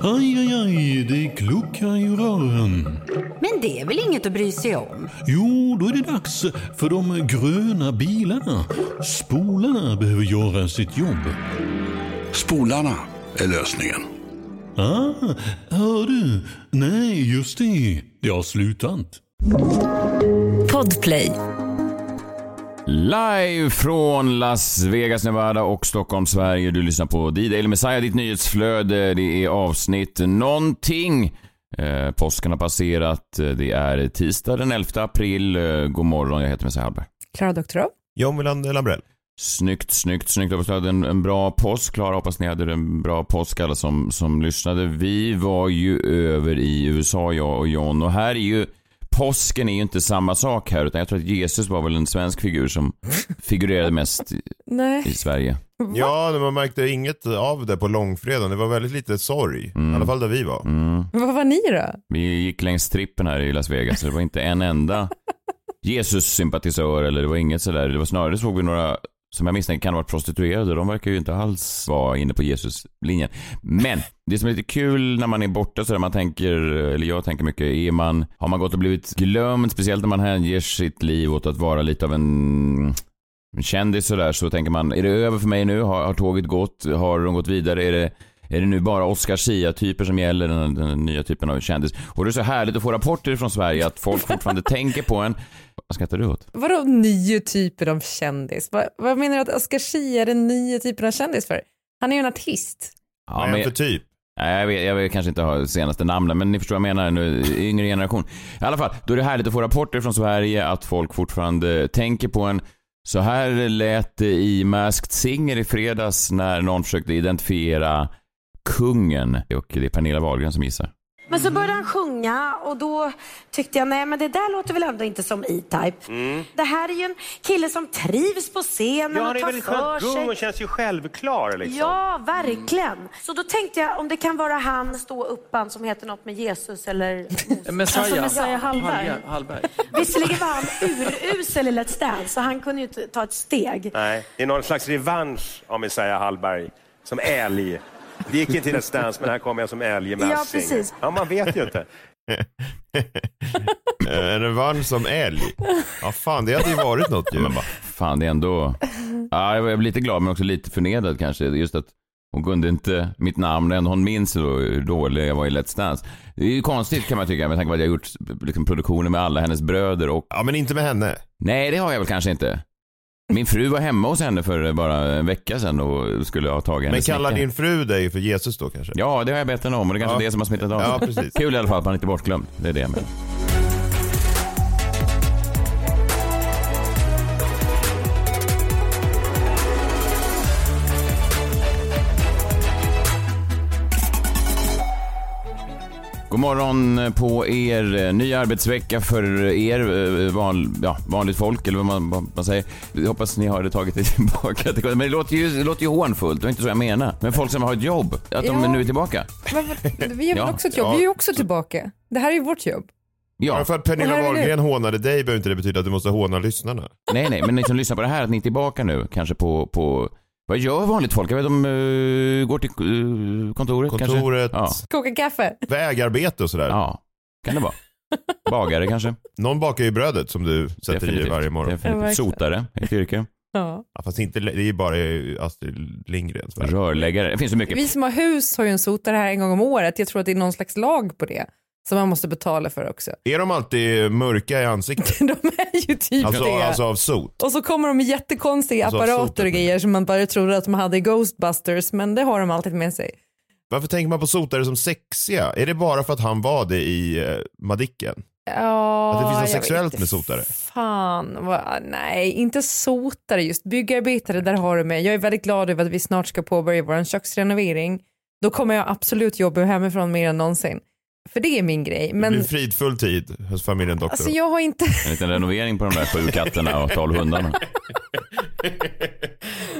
Aj, aj, aj, det kluckar i rören. Men det är väl inget att bry sig om? Jo, då är det dags för de gröna bilarna. Spolarna behöver göra sitt jobb. Spolarna är lösningen. Ah, hör du? Nej, just det. Det har slutat. Podplay. Live från Las Vegas, Nevada och Stockholm, Sverige. Du lyssnar på D-Daily Messiah, ditt nyhetsflöde. Det är avsnitt någonting. Eh, påsken har passerat. Det är tisdag den 11 april. Eh, god morgon, jag heter Messiah Hallberg. Klara Doktorov. John Wilander Lambrell. Snyggt, snyggt, snyggt. Jag en, en bra påsk. Klara, hoppas ni hade en bra påsk alla som, som lyssnade. Vi var ju över i USA, jag och John. Och här är ju påsken är ju inte samma sak här, utan jag tror att Jesus var väl en svensk figur som figurerade mest i, Nej. i Sverige. Ja, man märkte inget av det på långfredagen. Det var väldigt lite sorg. Mm. I alla fall där vi var. Mm. Vad var ni då? Vi gick längs trippen här i Las Vegas, så det var inte en enda Jesus-sympatisör eller det var inget sådär. Det var snarare såg vi några som jag misstänker kan ha varit prostituerade. De verkar ju inte alls vara inne på Jesus-linjen. Men det som är lite kul när man är borta så där man tänker, eller jag tänker mycket, är man, har man gått och blivit glömd, speciellt när man hänger sitt liv åt att vara lite av en en kändis sådär så tänker man, är det över för mig nu? Har, har tåget gått? Har de gått vidare? Är det, är det nu bara Oscar Sia-typer som gäller, den, den, nya typen av kändis? Och det är så härligt att få rapporter från Sverige att folk fortfarande tänker på en. Vad skrattar du åt? Vadå nya typer av kändis? Vad, vad menar du att Oscar Zia är den nya typen av kändis för? Han är ju en artist. Ja, Vad är han för typ? Nej, jag, vet, jag vet kanske inte ha senaste namnen, men ni förstår vad jag menar nu, yngre generation. I alla fall, då är det härligt att få rapporter från Sverige att folk fortfarande tänker på en. Så här lät det i Masked Singer i fredags när någon försökte identifiera kungen. Och det är Pernilla Wahlgren som gissar. Men så började han sjunga och då tyckte jag, nej men det där låter väl ändå inte som E-Type. Mm. Det här är ju en kille som trivs på scenen Ja, och han är tar väldigt för skönt. sig. Gung känns ju självklar liksom. Ja, verkligen. Så då tänkte jag om det kan vara han stå uppband som heter något med Jesus eller Messiah. Alltså Messiah Hallberg. Hallberg. Hallberg. Visserligen var han urusel i Let's Dance så han kunde ju inte ta ett steg. Nej, det är någon slags revansch av Messiah Hallberg som älg. Det gick inte till Let's Dance, men här kommer jag som älg i Ja, precis. Ja, man vet ju inte. En revansch som älg. Ja, fan, det hade ju varit något ju. Men bara, fan det är ändå... Ja, jag blev lite glad men också lite förnedrad kanske. Just att hon kunde inte mitt namn, ändå hon minns då hur dålig jag var i Let's Dance. Det är ju konstigt kan man tycka med tanke på att jag har gjort liksom, produktioner med alla hennes bröder och... Ja, men inte med henne. Nej, det har jag väl kanske inte. Min fru var hemma hos henne för bara en vecka sedan och skulle ha tagit Men hennes kallar din fru dig för Jesus då kanske? Ja, det har jag bett henne om och det är kanske Ja. det som har smittat av sig. Ja, precis. Kul i alla fall att man inte är bortglömd. Det är det jag menar. God morgon på er. Ny arbetsvecka för er, eh, van, ja, vanligt folk eller vad man, vad man säger. Jag hoppas ni har tagit det tillbaka. till- Men det låter ju, det låter ju hånfullt, det var inte så jag menar. Men folk som har ett jobb, att de Ja. nu är tillbaka. Men Vi gör väl Ja. också ett jobb? Ja. Vi är ju också tillbaka. Det här är ju vårt jobb. Ja. Ja, för att Pernilla Wahlgren hånade dig behöver inte det betyda att du måste håna lyssnarna. nej nej, men ni som lyssnar på det här, att ni är tillbaka nu, kanske på, på vad gör vanligt folk? Jag vet de uh, går till uh, kontoret, Kontoret, kanske? Koka kaffe. vägarbete och sådär. Ja. ja, kan det vara. Bagare kanske? Någon bakar ju brödet som du sätter i dig varje morgon. Ja, Definitivt. Sotare, ett yrke. Ja. Ja, fast inte, det är ju bara Astrid Lindgrens värld. Rörläggare, det finns så mycket. Vi som har hus har ju en sotare här en gång om året. Jag tror att det är någon slags lag på det. Som man måste betala för också. Är de alltid mörka i ansiktet? De är ju typ Alltså, det. alltså av sot? Och så kommer de med jättekonstiga Alltså, apparater och grejer som man bara trodde att de hade i Ghostbusters. Men det har de alltid med sig. Varför tänker man på sotare som sexiga? Är det bara för att han var det i eh, Madicken? Ja, Att det finns något sexuellt med sotare? Fan, vad, nej, inte sotare just. Byggarbetare, där har du med. Jag är väldigt glad över att vi snart ska påbörja vår köksrenovering. Då kommer jag absolut jobba hemifrån mer än någonsin. För det är min grej. Det Men blir fridfull tid hos familjen Doktor. alltså, jag har inte... En liten renovering på de där sju katterna och tolv hundarna.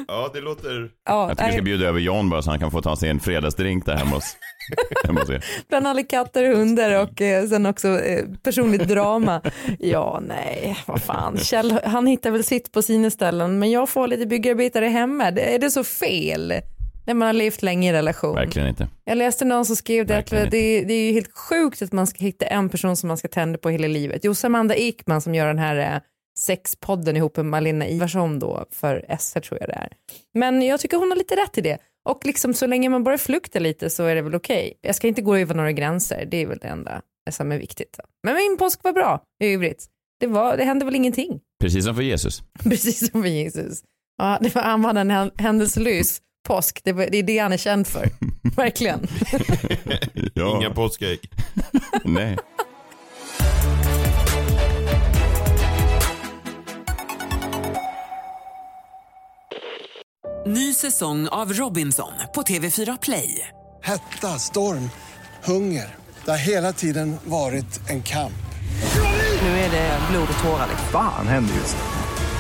ja, det låter... Ja, Jag tycker vi ska nej, bjuda över John bara så han kan få ta sig en fredagsdrink där hemma hos, hemma hos er. bland alla katter, hundar och eh, sen också eh, personligt drama. Ja, nej, vad fan. Kjell, han hittar väl sitt på sina ställen, men jag får lite byggarbetare hemma. Det- Är det så fel? När man har levt länge i relation. Verkligen inte. Jag läste någon som skrev det att Verkligen det, det är ju helt sjukt att man ska hitta en person som man ska tända på hela livet. Jo, Amanda Ekman som gör den här eh, sexpodden ihop med Malina Ivarsson då för SR tror jag det är. Men jag tycker hon har lite rätt i det. Och liksom så länge man bara fluktar lite så är det väl okej. Jag ska inte gå över några gränser, det är väl det enda som är viktigt. Men min påsk var bra i övrigt. Det, var, det hände väl ingenting. Precis som för Jesus. Precis som för Jesus. Ja, det var, han var en hän- händelselös påsk, det, var, det är det han är känd för. Verkligen. Ja. Inga påskägg. Nej. Ny säsong av Robinson på TV4 Play. Hetta, storm, hunger. Det har hela tiden varit en kamp. Nu är det blod och tårar. Fan händer just nu.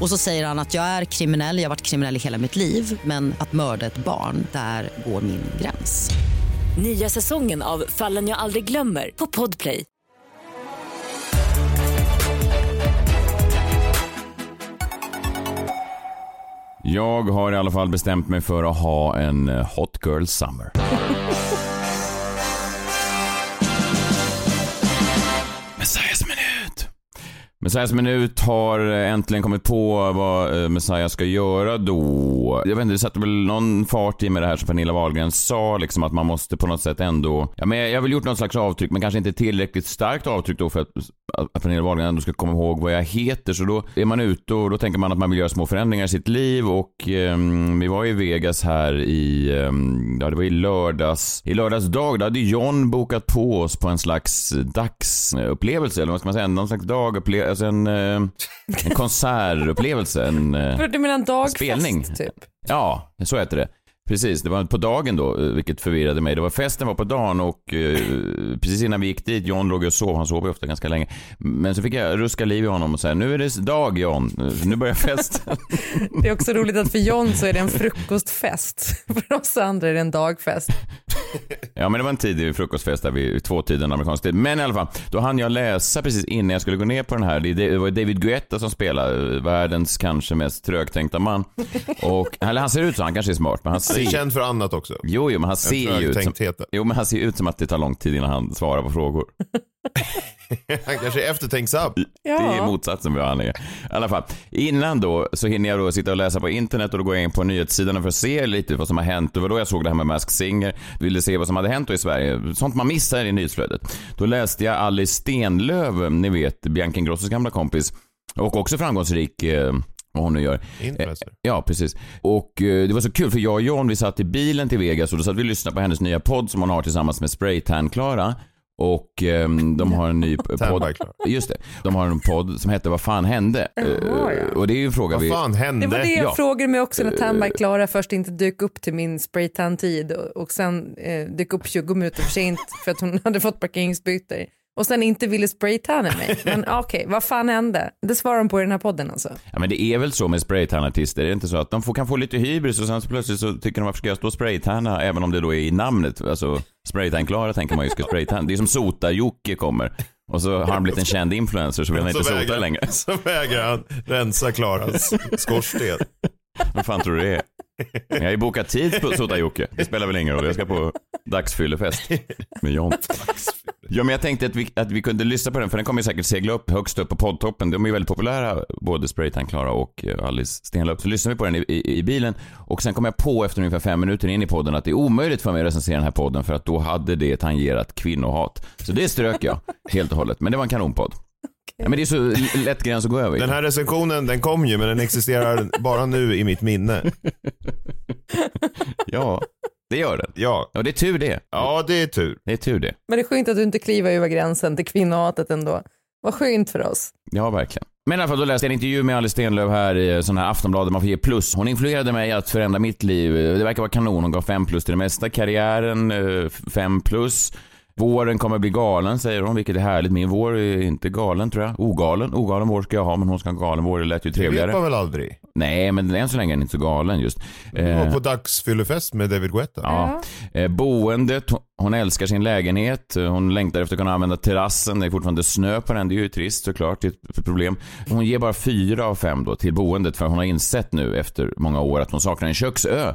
Och så säger han att jag är kriminell, jag har varit kriminell i hela mitt liv men att mörda ett barn, där går min gräns. Nya säsongen av Fallen jag aldrig glömmer på Podplay. Jag har i alla fall bestämt mig för att ha en eh, Hot Girl Summer. Messiahs minut har äntligen kommit på vad eh, Messiah ska göra då. Jag vet inte, det satte väl någon fart i med det här som Pernilla Wahlgren sa, liksom att man måste på något sätt ändå... Ja, men jag har väl gjort något slags avtryck, men kanske inte tillräckligt starkt avtryck då för att, att Pernilla Wahlgren ändå ska komma ihåg vad jag heter. Så då är man ute och då tänker man att man vill göra små förändringar i sitt liv och ehm, vi var i Vegas här i, ehm, ja det var i lördags, i lördags dag. Då hade John bokat på oss på en slags dagsupplevelse, eller vad ska man säga, någon slags dagupplevelse, alltså en, eh, en konsertupplevelse, en... eh, Du menar en dagfest Spelning. typ? Ja, så heter det. Precis, det var på dagen då, eh, vilket förvirrade mig. Det var festen var på dagen och eh, precis innan vi gick dit, John låg och sov, han sov ju ofta ganska länge. Men så fick jag ruska liv i honom och säga, nu är det dag John, Eh, nu börjar festen. Det är också roligt att för John så är det en frukostfest. För oss andra är det en dagfest. Ja men det var en tidig frukostfest där vid tvåtiden amerikansk tid. Men i alla fall, då hann jag läsa precis innan jag skulle gå ner på den här. Det var David Guetta som spelar, eh, världens kanske mest trögtänkta man. Och, eller han ser ut så, han kanske är smart, men han Han är känd för annat också. Jo, jo, men han ser ju ut som... Jo, men han ser ut som att det tar lång tid innan han svarar på frågor. Han kanske är eftertänksam. Det är motsatsen vad han är. I alla fall, innan då så hinner jag då sitta och läsa på internet och då går jag in på nyhetssidorna för att se lite vad som har hänt. Det var då jag såg det här med Mask Singer. Ville se vad som hade hänt då i Sverige. Sånt man missar i nyhetsflödet. Då läste jag Alice Stenlöf, ni vet Bianca Ingrossos gamla kompis. Och också framgångsrik eh, vad hon nu gör. Influencer. Eh, Ja, precis. Och eh, det var så kul för jag och John vi satt i bilen till Vegas och då satt vi och lyssnade på hennes nya podd som hon har tillsammans med Spraytan-Klara. Och ehm, de har en ny podd. Just det. De har en podd som heter Vad fan hände? Eh, Och det är ju en fråga Vad vi... fan hände? Det var det jag Ja. frågade mig också när Tandberg Klara först inte dök upp till min spraytan-tid och, och sen eh, dök upp 20 minuter för sent för att hon hade fått parkeringsböter och sen inte ville spraytanna mig. Men okej, vad fan hände? Det svarar de på i den här podden alltså. Ja men det är väl så med spraytan-artister, är det inte så att de får, kan få lite hybris och sen så plötsligt så tycker de varför ska jag stå och spraytanna även om det då är i namnet, alltså spraytan-Klara tänker man ju ska spraytanna. Det är som Sota-Jocke kommer och så har han blivit en känd influencer så vill han inte Så sota vägrar- längre. Så vägrar han rensa Klaras skorsten. Vad fan tror du det är? Jag har ju bokat tid på Sota-Jocke. Det spelar väl ingen roll. Jag ska på dagsfyllefest med John. Ja, men jag tänkte att vi, att vi kunde lyssna på den, för den kommer säkert segla upp högst upp på poddtoppen. De är ju väldigt populära, både Spraytan Klara och eh, Alice Stenlöf. Så lyssnar vi på den i, i, i bilen och sen kom jag på efter ungefär fem minuter in i podden att det är omöjligt för mig att recensera den här podden för att då hade det tangerat kvinnohat. Så det strök jag helt och hållet. Men det var en kanonpodd. Ja, men det är så lätt gräns att gå över. Den här recensionen den kom ju men den existerar bara nu i mitt minne. Ja, det gör den. Ja. Och det är tur det. Ja, det är tur. Det är tur det. Men det är skönt att du inte kliver över gränsen till kvinnohatet ändå. Vad skönt för oss. Ja, verkligen. Men i alla fall, då läste jag en intervju med Alice Stenlöf här i sån här Aftonbladet man får ge plus. Hon influerade mig att förändra mitt liv. Det verkar vara kanon. Hon gav fem plus till det mesta. Karriären, eh, fem plus. Våren kommer bli galen, säger hon, vilket är härligt. Min vår är inte galen, tror jag. Ogalen. Ogalen vår ska jag ha, men hon ska ha galen vår. Det lät ju Det vet trevligare. man väl aldrig? Nej, men än så länge är den inte så galen just. Du var Eh, på dagsfyllefest med David Guetta. Ja. Eh, boendet, hon- älskar sin lägenhet. Hon längtar efter att kunna använda terrassen. Det är fortfarande snö på den. Det är ju trist såklart. Det är ett problem. Hon ger bara fyra av fem då till boendet för hon har insett nu efter många år att hon saknar en köksö.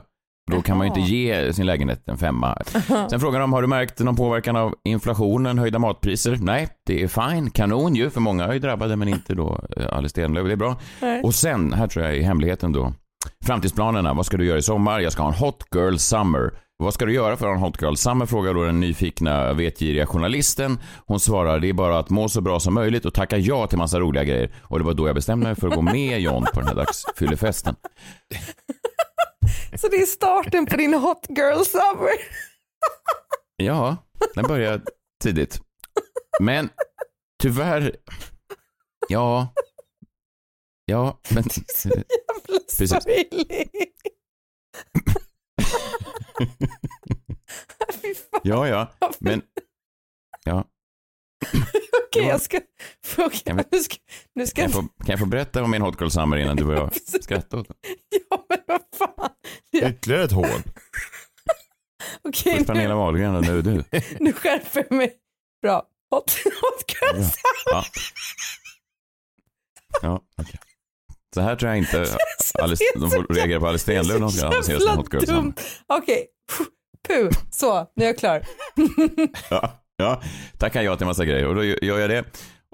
Då kan man ju inte ge sin lägenhet en femma. Sen frågar de, har du märkt någon påverkan av inflationen, höjda matpriser? Nej, det är fine. Kanon ju, för många är ju drabbade, men inte då eh, Alice Stenlöf. Det är bra. Nej. Och sen, här tror jag är hemligheten då. Framtidsplanerna, vad ska du göra i sommar? Jag ska ha en hot girl summer. Vad ska du göra för en hot girl summer? Frågar då den nyfikna vetgiriga journalisten. Hon svarar, det är bara att må så bra som möjligt och tacka ja till massa roliga grejer. Och det var då jag bestämde mig för att gå med John på den här dagsfyllefesten. Så det är starten på din hot girl summer. Ja, den började tidigt. Men tyvärr, ja, ja, men... Precis. Sorglig. Ja, ja, men... Ja, Okej, jag ska... Kan vi- nu ska... Nu ska kan jag, få, kan jag få berätta om min hot girl summer innan du och jag skrattar åt den? Ja, men vad fan. Ytterligare ett hån. Okej, Först Pernilla nu, Wahlgren och nu du. nu skärper jag mig. Bra. Hot, hot girl Ja. summer. Ja, ja okej. Så här tror jag inte Alice, de får reagera på Alice Stenlöf när de ska annonsera sin hot. Okej. Puh. Så, nu är jag klar. Ja, ja, tackar jag till en massa grejer och då gör jag det.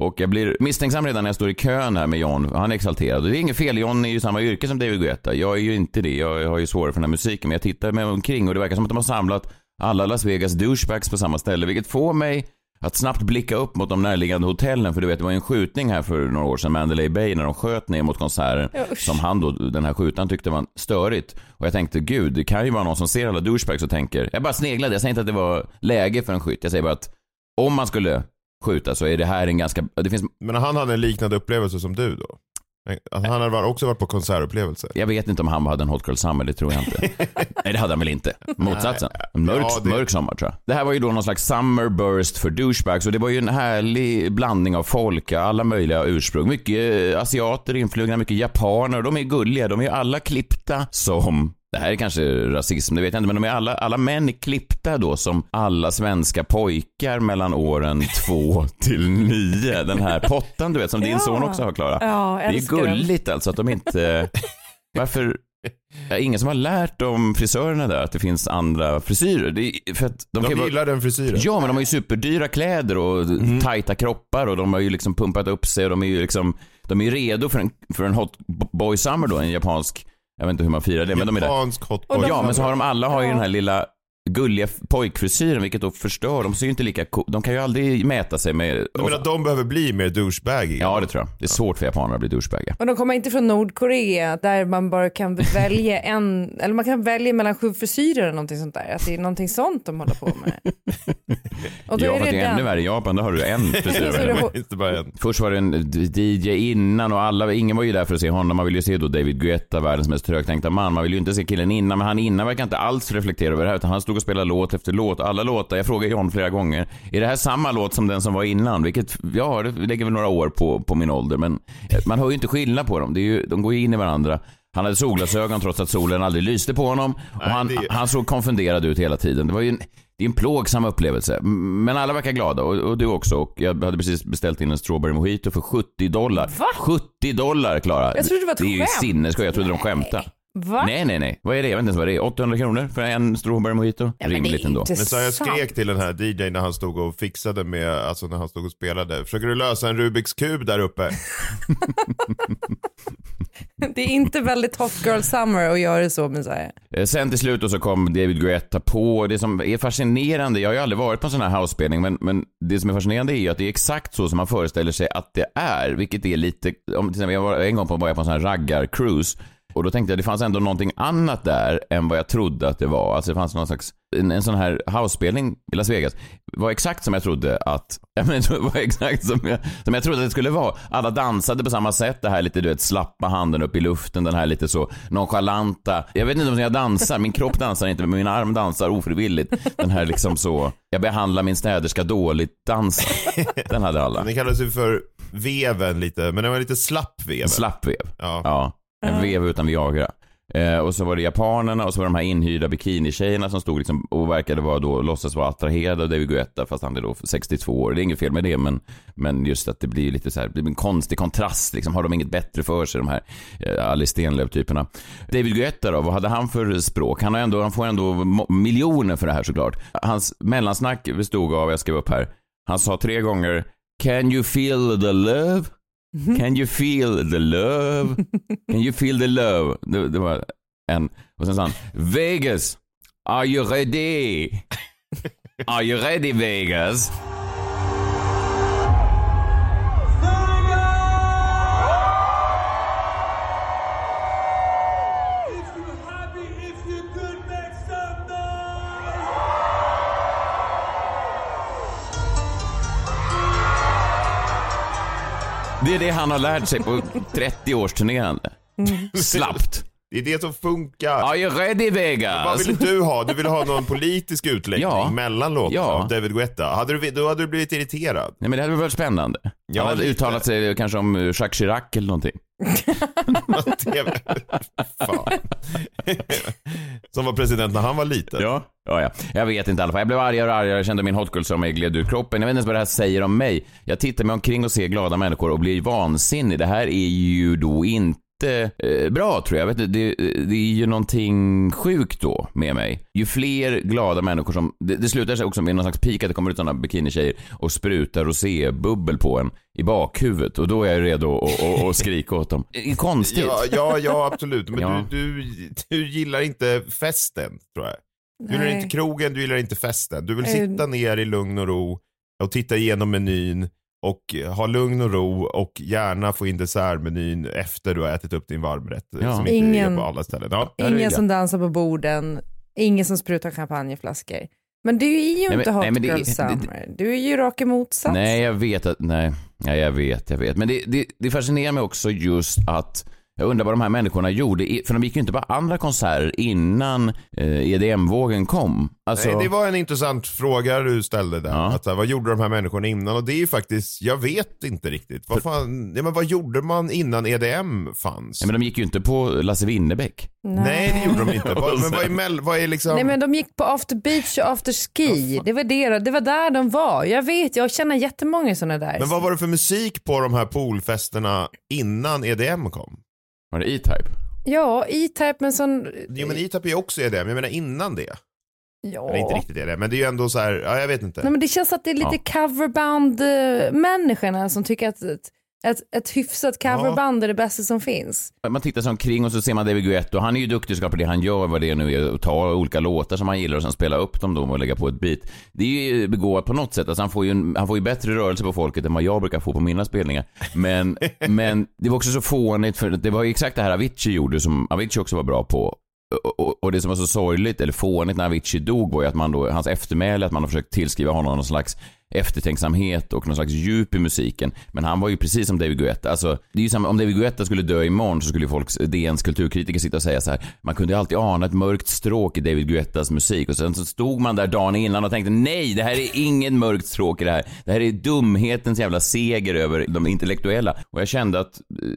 Och jag blir misstänksam redan när jag står i kön här med John. Han är exalterad. Och det är inget fel, John är ju samma yrke som David Guetta. Jag är ju inte det. Jag har ju svårare för den här musiken. Men jag tittar mig omkring och det verkar som att de har samlat alla Las Vegas douchebags på samma ställe. Vilket får mig att snabbt blicka upp mot de närliggande hotellen. För du vet, det var ju en skjutning här för några år sedan, Mandalay Bay, när de sköt ner mot konserten. Ja, som han då, den här skjutaren tyckte var störigt. Och jag tänkte, gud, det kan ju vara någon som ser alla douchebags och tänker, jag bara sneglade, jag säger inte att det var läge för en skytt. Jag säger bara att om man skulle skjuta så är det här en ganska, det finns, Men han hade en liknande upplevelse som du då? Han hade också varit på konsertupplevelse? jag vet inte om han hade en hot girl summer, det tror jag inte. Nej, det hade han väl inte. Motsatsen. En mörk, Ja, det- mörk sommar tror jag. Det här var ju då någon slags summer burst för douchebags och det var ju en härlig blandning av folk, alla möjliga ursprung. Mycket eh, asiater influgna, mycket japaner. De är gulliga, de är alla klippta som det här är kanske rasism, det vet jag inte, men de är alla, alla män är klippta då som alla svenska pojkar mellan åren två till nio. Den här pottan du vet, som din Ja. son också har Klara. Ja, det är gulligt alltså att de inte... Varför... Det är ingen som har lärt de frisörerna där att det finns andra frisyrer. Är för att de, De kan gillar den frisyren. Ja, men de har ju superdyra kläder och tajta kroppar och de har ju liksom pumpat upp sig och de är ju liksom, de är ju redo för en, för en hot boy summer då, en japansk, jag vet inte hur man firar det, men de är där. Japansk Ja, men så har de alla har ju den här lilla gulliga pojkfrisyren, vilket då förstör. De ser ju inte lika De kan ju aldrig mäta sig med... Du menar att de behöver bli mer douchebagiga? Ja, det tror jag. Det är svårt för japaner att bli douchebagiga. Och de kommer inte från Nordkorea där man bara kan välja en, eller man kan välja mellan sju frisyrer eller någonting sånt där. Att det är någonting sånt de håller på med. Och då Ja, är för att det det är ännu värre. I Japan, då har du en frisyr. Först var det en DJ innan och alla, ingen var ju där för att se honom. Man vill ju se då David Guetta, världens mest högtänkta man. Man vill ju inte se killen innan, men han innan verkar inte alls reflektera över det här, utan han stod och spelade låt efter låt. Alla låtar, jag frågade John flera gånger, är det här samma låt som den som var innan? Vilket, ja, det lägger väl några år på, på min ålder, men man hör ju inte skillnad på dem. Det är ju, de går ju in i varandra. Han hade solglasögon trots att solen aldrig lyste på honom. Och Nej, han, det- han såg konfunderad ut hela tiden. Det var ju en, det är en plågsam upplevelse. Men alla verkar glada och, och du också. Och jag hade precis beställt in en strawberry mojito för 70 dollar. Va? 70 dollar Klara! Jag trodde det var ett Det är ju skämt. sinnessjukt. Jag trodde de skämtade. Va? Nej, nej, nej. Vad är det? Jag vet inte ens vad det är. 800 kronor för en strawberry mojito? Ja, men det Rimligt ändå. Men så jag skrek till den här DJ när han stod och fixade med, alltså när han stod och spelade. Försöker du lösa en Rubiks kub där uppe? Det är inte väldigt hot girl summer att göra så Messiah. Eh, Sen till slut så kom David Guetta på. Det som är fascinerande, jag har ju aldrig varit på en sån här housespelning, men, men det som är fascinerande är ju att det är exakt så som man föreställer sig att det är, vilket är lite, om till exempel jag var en gång på, var jag på en sån här raggar-cruise. Och då tänkte jag det fanns ändå någonting annat där än vad jag trodde att det var. Alltså det fanns någon slags, en, en sån här housespelning i Las Vegas var exakt som jag trodde att, ja men det var exakt som jag, som jag trodde att det skulle vara. Alla dansade på samma sätt, det här lite du vet slappa handen upp i luften, den här lite så nonchalanta. Jag vet inte om jag dansar, min kropp dansar inte men min arm dansar ofrivilligt. Den här liksom så, jag behandlar min städerska dåligt dansen. Den hade alla. Den kallades ju för veven lite, men den var lite slapp vev. Slapp vev. Ja. ja. En vev utan Viagra. Eh, och så var det japanerna och så var det de här inhyrda bikinitjejerna som stod liksom och verkade vara då, låtsas vara attraherade av David Guetta fast han är då 62 år. Det är inget fel med det men, men just att det blir lite så här, det blir en konstig kontrast liksom. Har de inget bättre för sig de här eh, Alice Stenlöf-typerna. David Guetta då, vad hade han för språk? Han, har ändå, han får ändå miljoner för det här såklart. Hans mellansnack bestod av, jag skrev upp här, han sa tre gånger Can you feel the love? Mm-hmm. Can you feel the love? Can you feel the love? Det, det var en. Och sen sa han Vegas, are you ready? Are you ready Vegas? Det är det han har lärt sig på 30 års turnerande. Slappt. Det är det som funkar. Are you ready Vegas? Vad ville du ha? Du ville ha någon politisk utläggning Ja. mellan låtarna Ja. av David Guetta. Hade du, då hade du blivit irriterad. Nej men det hade varit spännande. Ja, han hade lite. uttalat sig kanske om Jacques Chirac eller någonting. TV. Fan. Som var president när han var liten. Ja. Ja, ja. Jag vet inte i alla fall. Jag blev argare och argare. Jag kände min hot girl som mig gled ur kroppen. Jag vet inte ens vad det här säger om mig. Jag tittar mig omkring och ser glada människor och blir vansinnig. Det här är ju då inte eh, bra tror jag. jag vet inte, det, det är ju någonting sjukt då med mig. Ju fler glada människor som... Det, det slutar sig också med någon slags peak att det kommer ut sådana bikinitjejer och sprutar rosébubbel på en i bakhuvudet och då är jag redo att skrika åt dem. Det är konstigt. Ja, ja, ja absolut. Men Ja. Du, du, du gillar inte festen, tror jag. Du gillar Nej. inte krogen, du gillar inte festen. Du vill Eh. sitta ner i lugn och ro och titta igenom menyn och ha lugn och ro och gärna få in dessertmenyn efter du har ätit upp din varmrätt. Ja. Som inte Ingen- på alla ställen. Ja. det Ingen som dansar på borden, ingen som sprutar champagneflaskor. Men du är ju men- inte hot nej, men det- girl det- summer. Du är ju raka motsats. Nej, jag vet att, nej, nej jag vet, jag vet. Men det, det, det fascinerar mig också just att jag undrar vad de här människorna gjorde, för de gick ju inte på andra konserter innan eh, EDM-vågen kom. Alltså, Nej, det var en intressant fråga du ställde där. Ja. Att, vad gjorde de här människorna innan? Och det är ju faktiskt, jag vet inte riktigt. Vad, fan, ja, men vad gjorde man innan EDM fanns? nej, men de gick ju inte på Lasse Winnerbäck. Nej, det gjorde de inte. Vad, men vad är, mell, vad är liksom... Nej men de gick på after beach och after ski. Det var, det, det var där de var. Jag vet, jag känner jättemånga sådana där. Men vad var det för musik på de här poolfesterna innan EDM kom? Var det E-Type? Ja, E-Type men sån... Jo men E-Type är ju också EDM, jag menar innan det. Ja. Eller inte riktigt EDM, men det är ju ändå så här, ja jag vet inte. Nej, men det känns att det är lite coverband-människorna som tycker att ett, ett, hyfsat coverband är det bästa som finns. Man tittar sig omkring och så ser man David Guetta och han är ju duktig på det han gör, vad det nu är, att ta olika låtar som han gillar och sen spela upp dem då och lägga på ett beat. Det är ju begåvat på något sätt, alltså han får ju, en, han får ju bättre rörelse på folket än vad jag brukar få på mina spelningar. Men, men det var också så fånigt, för det var ju exakt det här Avicii gjorde som Avicii också var bra på. Och, och, det som var så sorgligt, eller fånigt när Avicii dog var ju att man då, hans eftermäle, att man har försökt tillskriva honom någon slags eftertänksamhet och någon slags djup i musiken. Men han var ju precis som David Guetta. Alltså, det är ju samma, om David Guetta skulle dö imorgon så skulle ju folks, DNs kulturkritiker sitta och säga så här. Man kunde ju alltid ana ett mörkt stråk i David Guettas musik och sen så stod man där dagen innan och tänkte nej, det här är inget mörkt stråk i det här. Det här är dumhetens jävla seger över de intellektuella. Och jag kände att eh,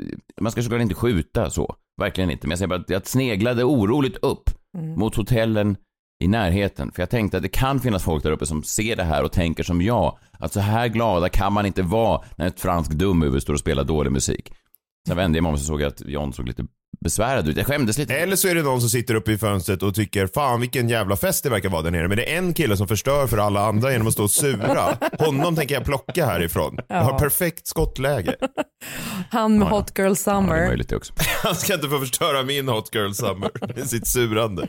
man ska såklart inte skjuta så. Verkligen inte. Men jag säger bara att jag sneglade oroligt upp mot hotellen i närheten. För jag tänkte att det kan finnas folk där uppe som ser det här och tänker som jag. Att så här glada kan man inte vara när ett franskt dumhuvud står och spelar dålig musik. Sen vände jag mig om och så såg jag att John såg lite besvärad ut. Jag skämdes lite. Eller så är det någon som sitter uppe i fönstret och tycker fan vilken jävla fest det verkar vara där nere. Men det är en kille som förstör för alla andra genom att stå och sura. Honom tänker jag plocka härifrån. Jag har Ja. perfekt skottläge. Han med Ja, ja. Hot Girl Summer. Ja, det är möjligt det också. Han ska inte få förstöra min hot girl summer med sitt surande.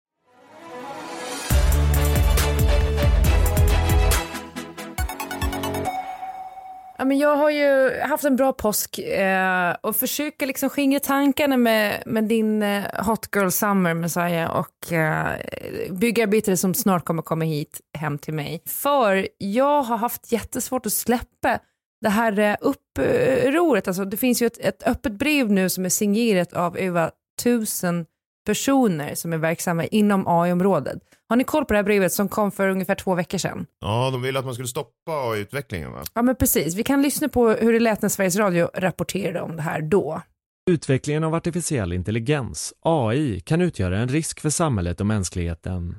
Ja, men jag har ju haft en bra påsk eh, och försöker liksom skingra tankarna med, med din eh, Hot Girl Summer Messiah och eh, byggarbetare som snart kommer komma hit hem till mig. För jag har haft jättesvårt att släppa det här eh, upproret. Alltså, det finns ju ett, ett öppet brev nu som är signerat av över tusen personer som är verksamma inom AI-området. Har ni koll på det här brevet som kom för ungefär två veckor sedan? Ja, de ville att man skulle stoppa utvecklingen va? Ja men precis, vi kan lyssna på hur det lät när Sveriges Radio rapporterade om det här då. Utvecklingen av artificiell intelligens, AI, kan utgöra en risk för samhället och mänskligheten.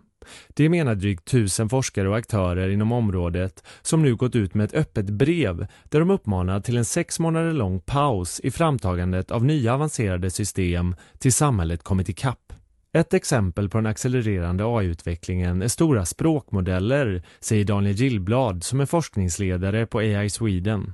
Det menar drygt tusen forskare och aktörer inom området som nu gått ut med ett öppet brev där de uppmanar till en sex månader lång paus i framtagandet av nya avancerade system till samhället kommit ikapp. Ett exempel på den accelererande AI-utvecklingen är stora språkmodeller, säger Daniel Gillblad som är forskningsledare på AI Sweden.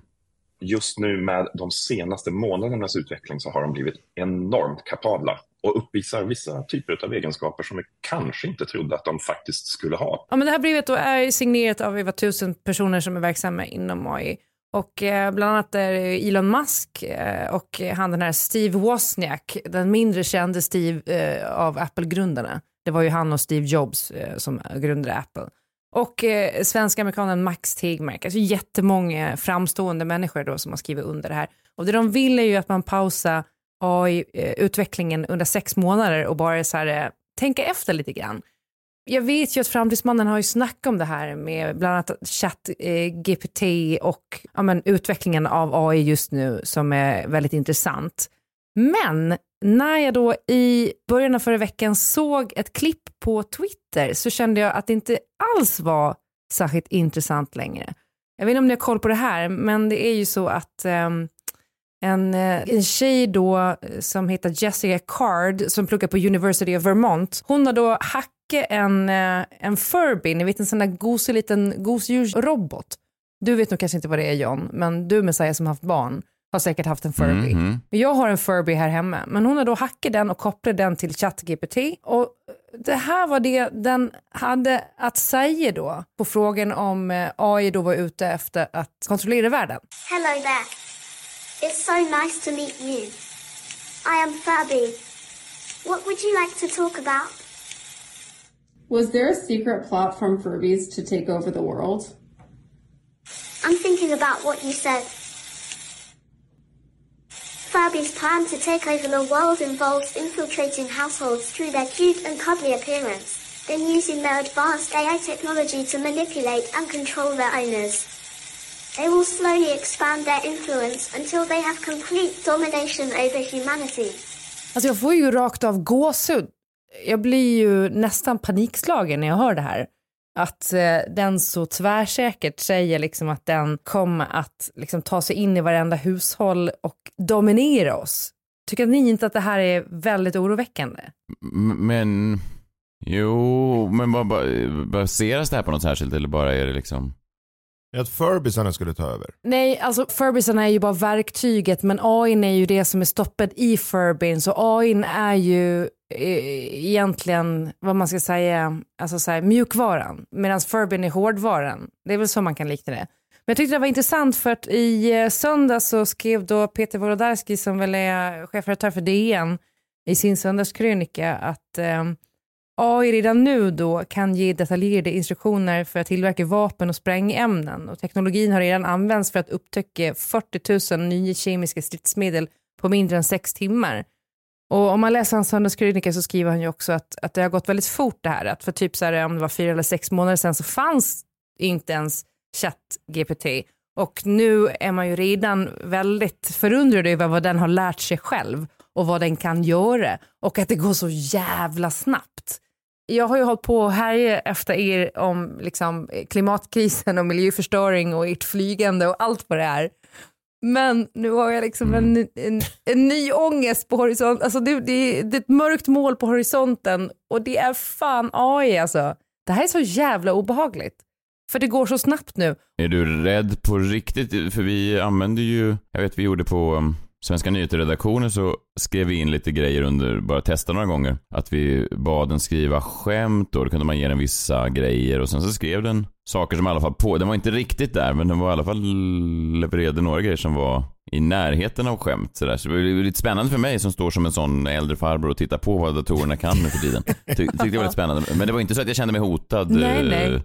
Just nu med de senaste månadernas utveckling så har de blivit enormt kapabla och uppvisar vissa typer av egenskaper som vi kanske inte trodde att de faktiskt skulle ha. Ja, men det här brevet då är signerat av över tusen personer som är verksamma inom AI. Och eh, bland annat är det Elon Musk eh, och han den här Steve Wozniak, den mindre kände Steve eh, av Apple-grundarna. Det var ju han och Steve Jobs eh, som grundade Apple. Och eh, svenska amerikanen Max Tegmark, alltså jättemånga framstående människor då som har skrivit under det här. Och det de vill är ju att man pausar AI-utvecklingen eh, under sex månader och bara så här, eh, tänka efter lite grann. Jag vet ju att Framtidsmannen har ju snackat om det här med bland annat chatt eh, GPT och ja, men, utvecklingen av AI just nu som är väldigt intressant. Men när jag då i början av förra veckan såg ett klipp på Twitter så kände jag att det inte alls var särskilt intressant längre. Jag vet inte om ni har koll på det här, men det är ju så att um, en, eh, en tjej då eh, som heter Jessica Card som pluggar på University of Vermont. Hon har då hackat en, eh, en Furby, ni vet en sån där gosig liten gosedjursrobot. Du vet nog kanske inte vad det är John, men du Messiah som har haft barn har säkert haft en Furby. Mhm. Jag har en Furby här hemma, men hon har då hackat den och kopplat den till ChatGPT. Och det här var det den hade att säga då på frågan om AI då var ute efter att kontrollera världen. Hello there. It's so nice to meet you. I am Furby. What would you like to talk about? Was there a secret plot from Furbies to take over the world? I'm thinking about what you said. Furby's plan to take over the world involves infiltrating households through their cute and cuddly appearance, then using their advanced AI technology to manipulate and control their owners. They will slowly expand their influence until they have complete domination over humanity. Alltså jag får ju rakt av gåshud. Jag blir ju nästan panikslagen när jag hör det här. Att eh, den så tvärsäkert säger liksom att den kommer att liksom, ta sig in i varenda hushåll och dominera oss. Tycker ni inte att det här är väldigt oroväckande? M- Men, jo, men baseras det här på något särskilt eller bara är det liksom? Att furbisarna skulle ta över. Nej, alltså Furbisarna är ju bara verktyget men AI är ju det som är stoppet i furbin. så AI är ju eh, egentligen vad man ska säga, alltså så här, mjukvaran medan furbin är hårdvaran. Det är väl så man kan likna det. Men jag tyckte det var intressant för att i eh, söndags söndag så skrev då Peter Wolodarski som väl är chefredaktör för DN i sin söndagskrönika att eh, AI redan nu då kan ge detaljerade instruktioner för att tillverka vapen och sprängämnen och teknologin har redan använts för att upptäcka 40 000 nya kemiska stridsmedel på mindre än sex timmar. Och om man läser hans söndagskrönika så skriver han ju också att, att det har gått väldigt fort det här, att för typ så här, om det var fyra eller sex månader sedan så fanns inte ens ChatGPT och nu är man ju redan väldigt förundrad över vad den har lärt sig själv och vad den kan göra och att det går så jävla snabbt jag har ju hållit på och härja efter er om liksom, klimatkrisen och miljöförstöring och ert flygande och allt vad det är. Men nu har jag liksom en, en, en ny ångest på horisonten. Alltså det, det, det är ett mörkt mål på horisonten och det är fan AI alltså. Det här är så jävla obehagligt. För det går så snabbt nu. Är du rädd på riktigt? För vi använder ju, jag vet vi gjorde på um, Svenska nyheter-redaktionen så skrev vi in lite grejer under, bara testa några gånger. Att vi bad den skriva skämt och då kunde man ge den vissa grejer och sen så skrev den saker som i alla fall på, den var inte riktigt där men den var i alla fall levererade några grejer som var i närheten av skämt sådär. Så det var lite spännande för mig som står som en sån äldre farbror och tittar på vad datorerna kan nu för tiden. Ty tyckte det var lite spännande. Men det var inte så att jag kände mig hotad. Nej, eh, nej.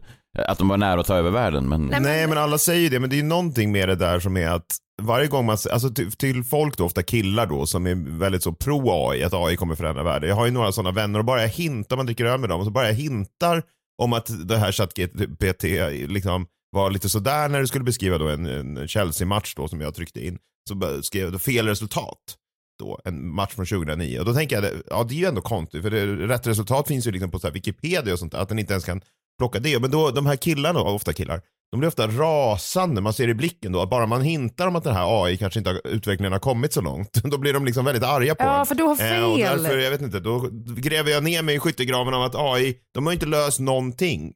Att de var nära att ta över världen. Men... Nej, men... alla säger ju det, men det är ju någonting med det där som är att varje gång man, alltså till, till folk då, ofta killar då, som är väldigt så pro AI, att AI kommer förändra världen. Jag har ju några sådana vänner och bara jag hintar, man dricker öl med dem, och så bara jag hintar om att det här ChatGPT liksom var lite sådär när du skulle beskriva då en, en Chelsea-match då som jag tryckte in. Så skrev jag fel resultat. Då, en match från 2009. Och då tänker jag, ja det är ju ändå konstigt för det, rätt resultat finns ju liksom på så här Wikipedia och sånt där, att den inte ens kan plocka det. Men då, de här killarna, ofta killar, de blir ofta rasande. Man ser i blicken då att bara man hintar om att den här AI kanske inte har, utvecklingen har kommit så långt, då blir de liksom väldigt arga på Ja, en. för du har Eh, och fel. därför, jag vet inte, då gräver jag ner mig i skyttegraven av att AI, de har inte löst någonting.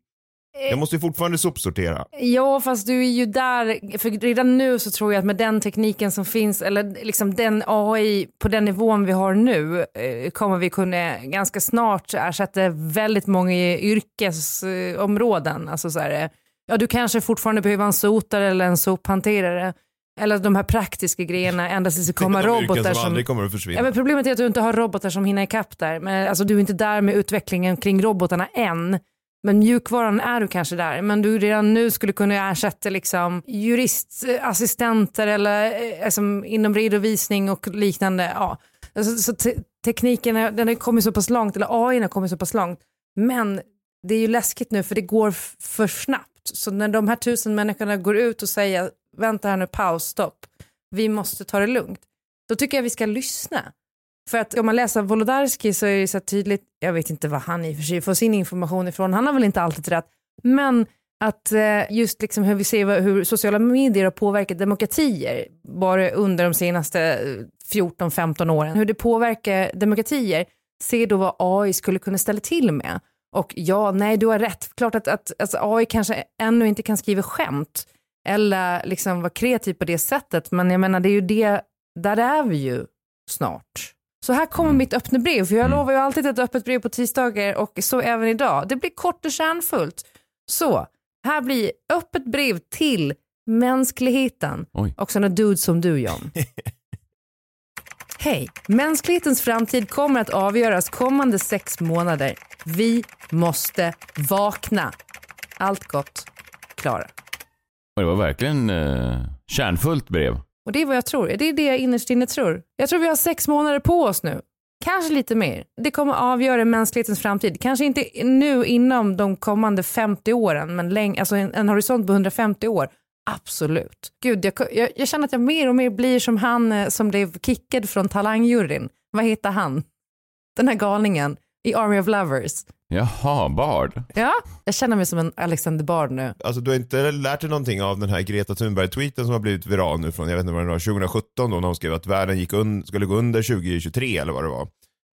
Jag måste ju fortfarande sopsortera. Ja, fast du är ju där, för redan nu så tror jag att med den tekniken som finns, eller liksom den AI på den nivån vi har nu, eh, kommer vi kunna ganska snart ersätta väldigt många yrkesområden. Alltså så här, eh, ja, du kanske fortfarande behöver en sotare eller en sophanterare. Eller de här praktiska grejerna, ända tills det kommer robotar som som... kommer att försvinna. Ja, men problemet är att du inte har robotar som hinner ikapp där. Men, alltså, du är inte där med utvecklingen kring robotarna än. Men mjukvaran är du kanske där. Men du redan nu skulle kunna ersätta liksom, juristassistenter eller alltså, inom redovisning och liknande. Ja. Alltså, så te- tekniken den har kommit så pass långt, eller AI har kommit så pass långt. Men det är ju läskigt nu för det går för snabbt. Så när de här tusen människorna går ut och säger vänta här nu, paus, stopp, vi måste ta det lugnt. Då tycker jag vi ska lyssna. För att om man läser Wolodarski så är det så tydligt, jag vet inte vad han i och för sig får sin information ifrån, han har väl inte alltid rätt, men att eh, just liksom hur vi ser hur sociala medier har påverkat demokratier bara under de senaste eh, 14-15 åren, hur det påverkar demokratier, se då vad AI skulle kunna ställa till med. Och ja, nej, du har rätt. Klart att, att alltså, AI kanske ännu inte kan skriva skämt eller liksom vara kreativ på det sättet, men jag menar det är ju det, där är vi ju snart. Så här kommer mitt öppna brev, för jag lovar ju alltid ett öppet brev på tisdagar och så även idag. Det blir kort och kärnfullt. Så, här blir öppet brev till mänskligheten. Oj. Och sådana dudes som du John. Hej! Mänsklighetens framtid kommer att avgöras kommande sex månader. Vi måste vakna. Allt gott, Klara. Det var verkligen eh, kärnfullt brev. Och det är vad jag tror. Det är det jag innerst inne tror. Jag tror vi har sex månader på oss nu. Kanske lite mer. Det kommer avgöra mänsklighetens framtid. Kanske inte nu inom de kommande 50 åren, men läng- alltså en, en horisont på 150 år. Absolut. Gud, jag, jag, jag känner att jag mer och mer blir som han eh, som blev kickad från talangjuryn. Vad heter han? Den här galningen i Army of Lovers. Jaha, Bard. Ja, jag känner mig som en Alexander Bard nu. Alltså du har inte lärt dig någonting av den här Greta Thunberg-tweeten som har blivit viral nu från, jag vet inte vad det var, 2017 då när hon skrev att världen gick un- skulle gå under 2023 eller vad det var.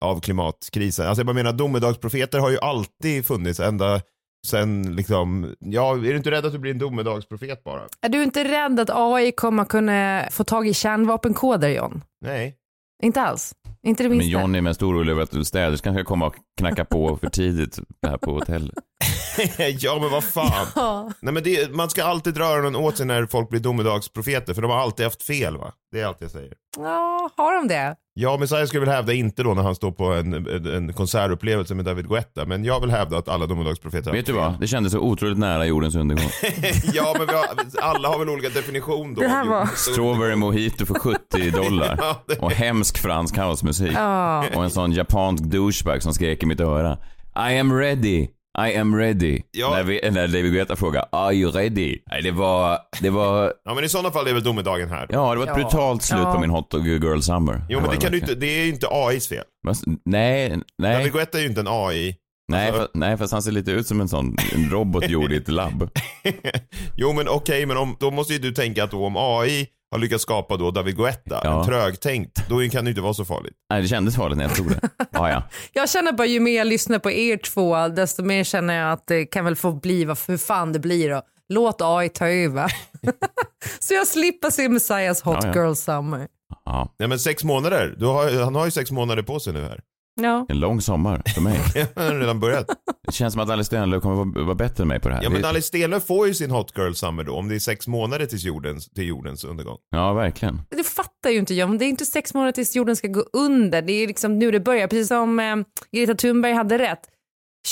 Av klimatkrisen. Alltså jag bara menar, domedagsprofeter har ju alltid funnits ända sen liksom, ja är du inte rädd att du blir en domedagsprofet bara? Är du inte rädd att AI kommer kunna få tag i kärnvapenkoder John? Nej. Inte alls? Inte det Men Johnny är mest orolig över att städerskan ska komma och knacka på för tidigt här på hotellet. ja men vad fan. Ja. Nej men det, man ska alltid dra öronen åt sig när folk blir domedagsprofeter för de har alltid haft fel va? Det är allt jag säger. Ja, har de det? Ja, Messiah skulle väl hävda inte då när han står på en, en, en konsertupplevelse med David Guetta, men jag vill hävda att alla domedagsprofeter Vet du vad? Det kändes så otroligt nära jordens undergång. ja, men vi har, alla har väl olika definition då. Det här var- Strawberry mojito för 70 dollar. Ja, det- Och hemsk fransk housemusik. Ja. Och en sån japansk douchebag som skrek i mitt öra. I am ready. I am ready. Ja. När, vi, när David Guetta frågade Are you ready? Nej, det var... Det var... Ja, men i sådana fall är väl domedagen här. Ja, det var ett Ja. brutalt slut Ja. på min Hot Dog Girl Summer. Jo, men det, kan du inte, det är ju inte AIs fel. Vad- Nej, nej. David Guetta är ju inte en AI. Nej, för, nej, fast han ser lite ut som en sån en robot gjord i ett labb. Jo men okej, men om, då måste ju du tänka att då om AI har lyckats skapa då David Guetta, Ja. en trögtänkt, då kan det inte vara så farligt. Nej, det kändes farligt när jag tog det. Ja, ja. Jag känner bara ju mer jag lyssnar på er två desto mer känner jag att det kan väl få bli vad hur fan det blir då. Låt AI ta över. Så jag slipper se Messiahs Hot Ja, ja. Girl Summer. Ja. Nej men sex månader, du har, han har ju sex månader på sig nu här. Ja. En lång sommar för mig. Har redan börjat. Det känns som att Alice Stenlöf kommer vara, vara bättre än mig på det här. Ja men Det- Alice Stenlöf får ju sin Hot Girl Summer då, om det är sex månader tills jordens, till jordens undergång. ja verkligen. Det fattar ju inte jag. Men Det är inte sex månader tills jorden ska gå under. Det är liksom nu det börjar. Precis som eh, Greta Thunberg hade rätt.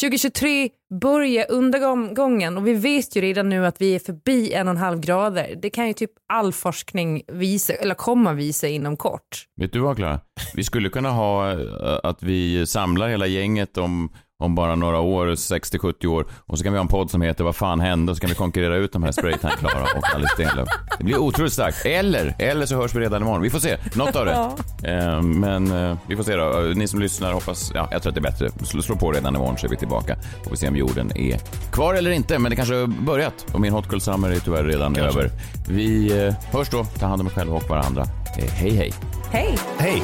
2023 börjar undergången och vi vet ju redan nu att vi är förbi en och en halv grader. Det kan ju typ all forskning visa, eller komma visa inom kort. Vet du vad Klara? Vi skulle kunna ha eh, att vi samlar hela gänget om, om bara några år, 60-70 år och så kan vi ha en podd som heter Vad fan hände? och så kan vi konkurrera ut de här Spraytan Klara och Alice Stenlöf. Det blir otroligt starkt. Eller, eller så hörs vi redan imorgon. Vi får se. Något av det. Ja. Eh, Men eh, vi får se då. Eh, Ni som lyssnar hoppas, ja jag tror att det är bättre. Slå, på redan imorgon så är vi tillbaka. Får vi se om jorden är kvar eller inte. Men det kanske har börjat och min Hot Girl Summer är tyvärr redan Kanske. över. Vi eh, hörs då. Ta hand om er själva och varandra. Eh, Hej hej. Hej! Hej!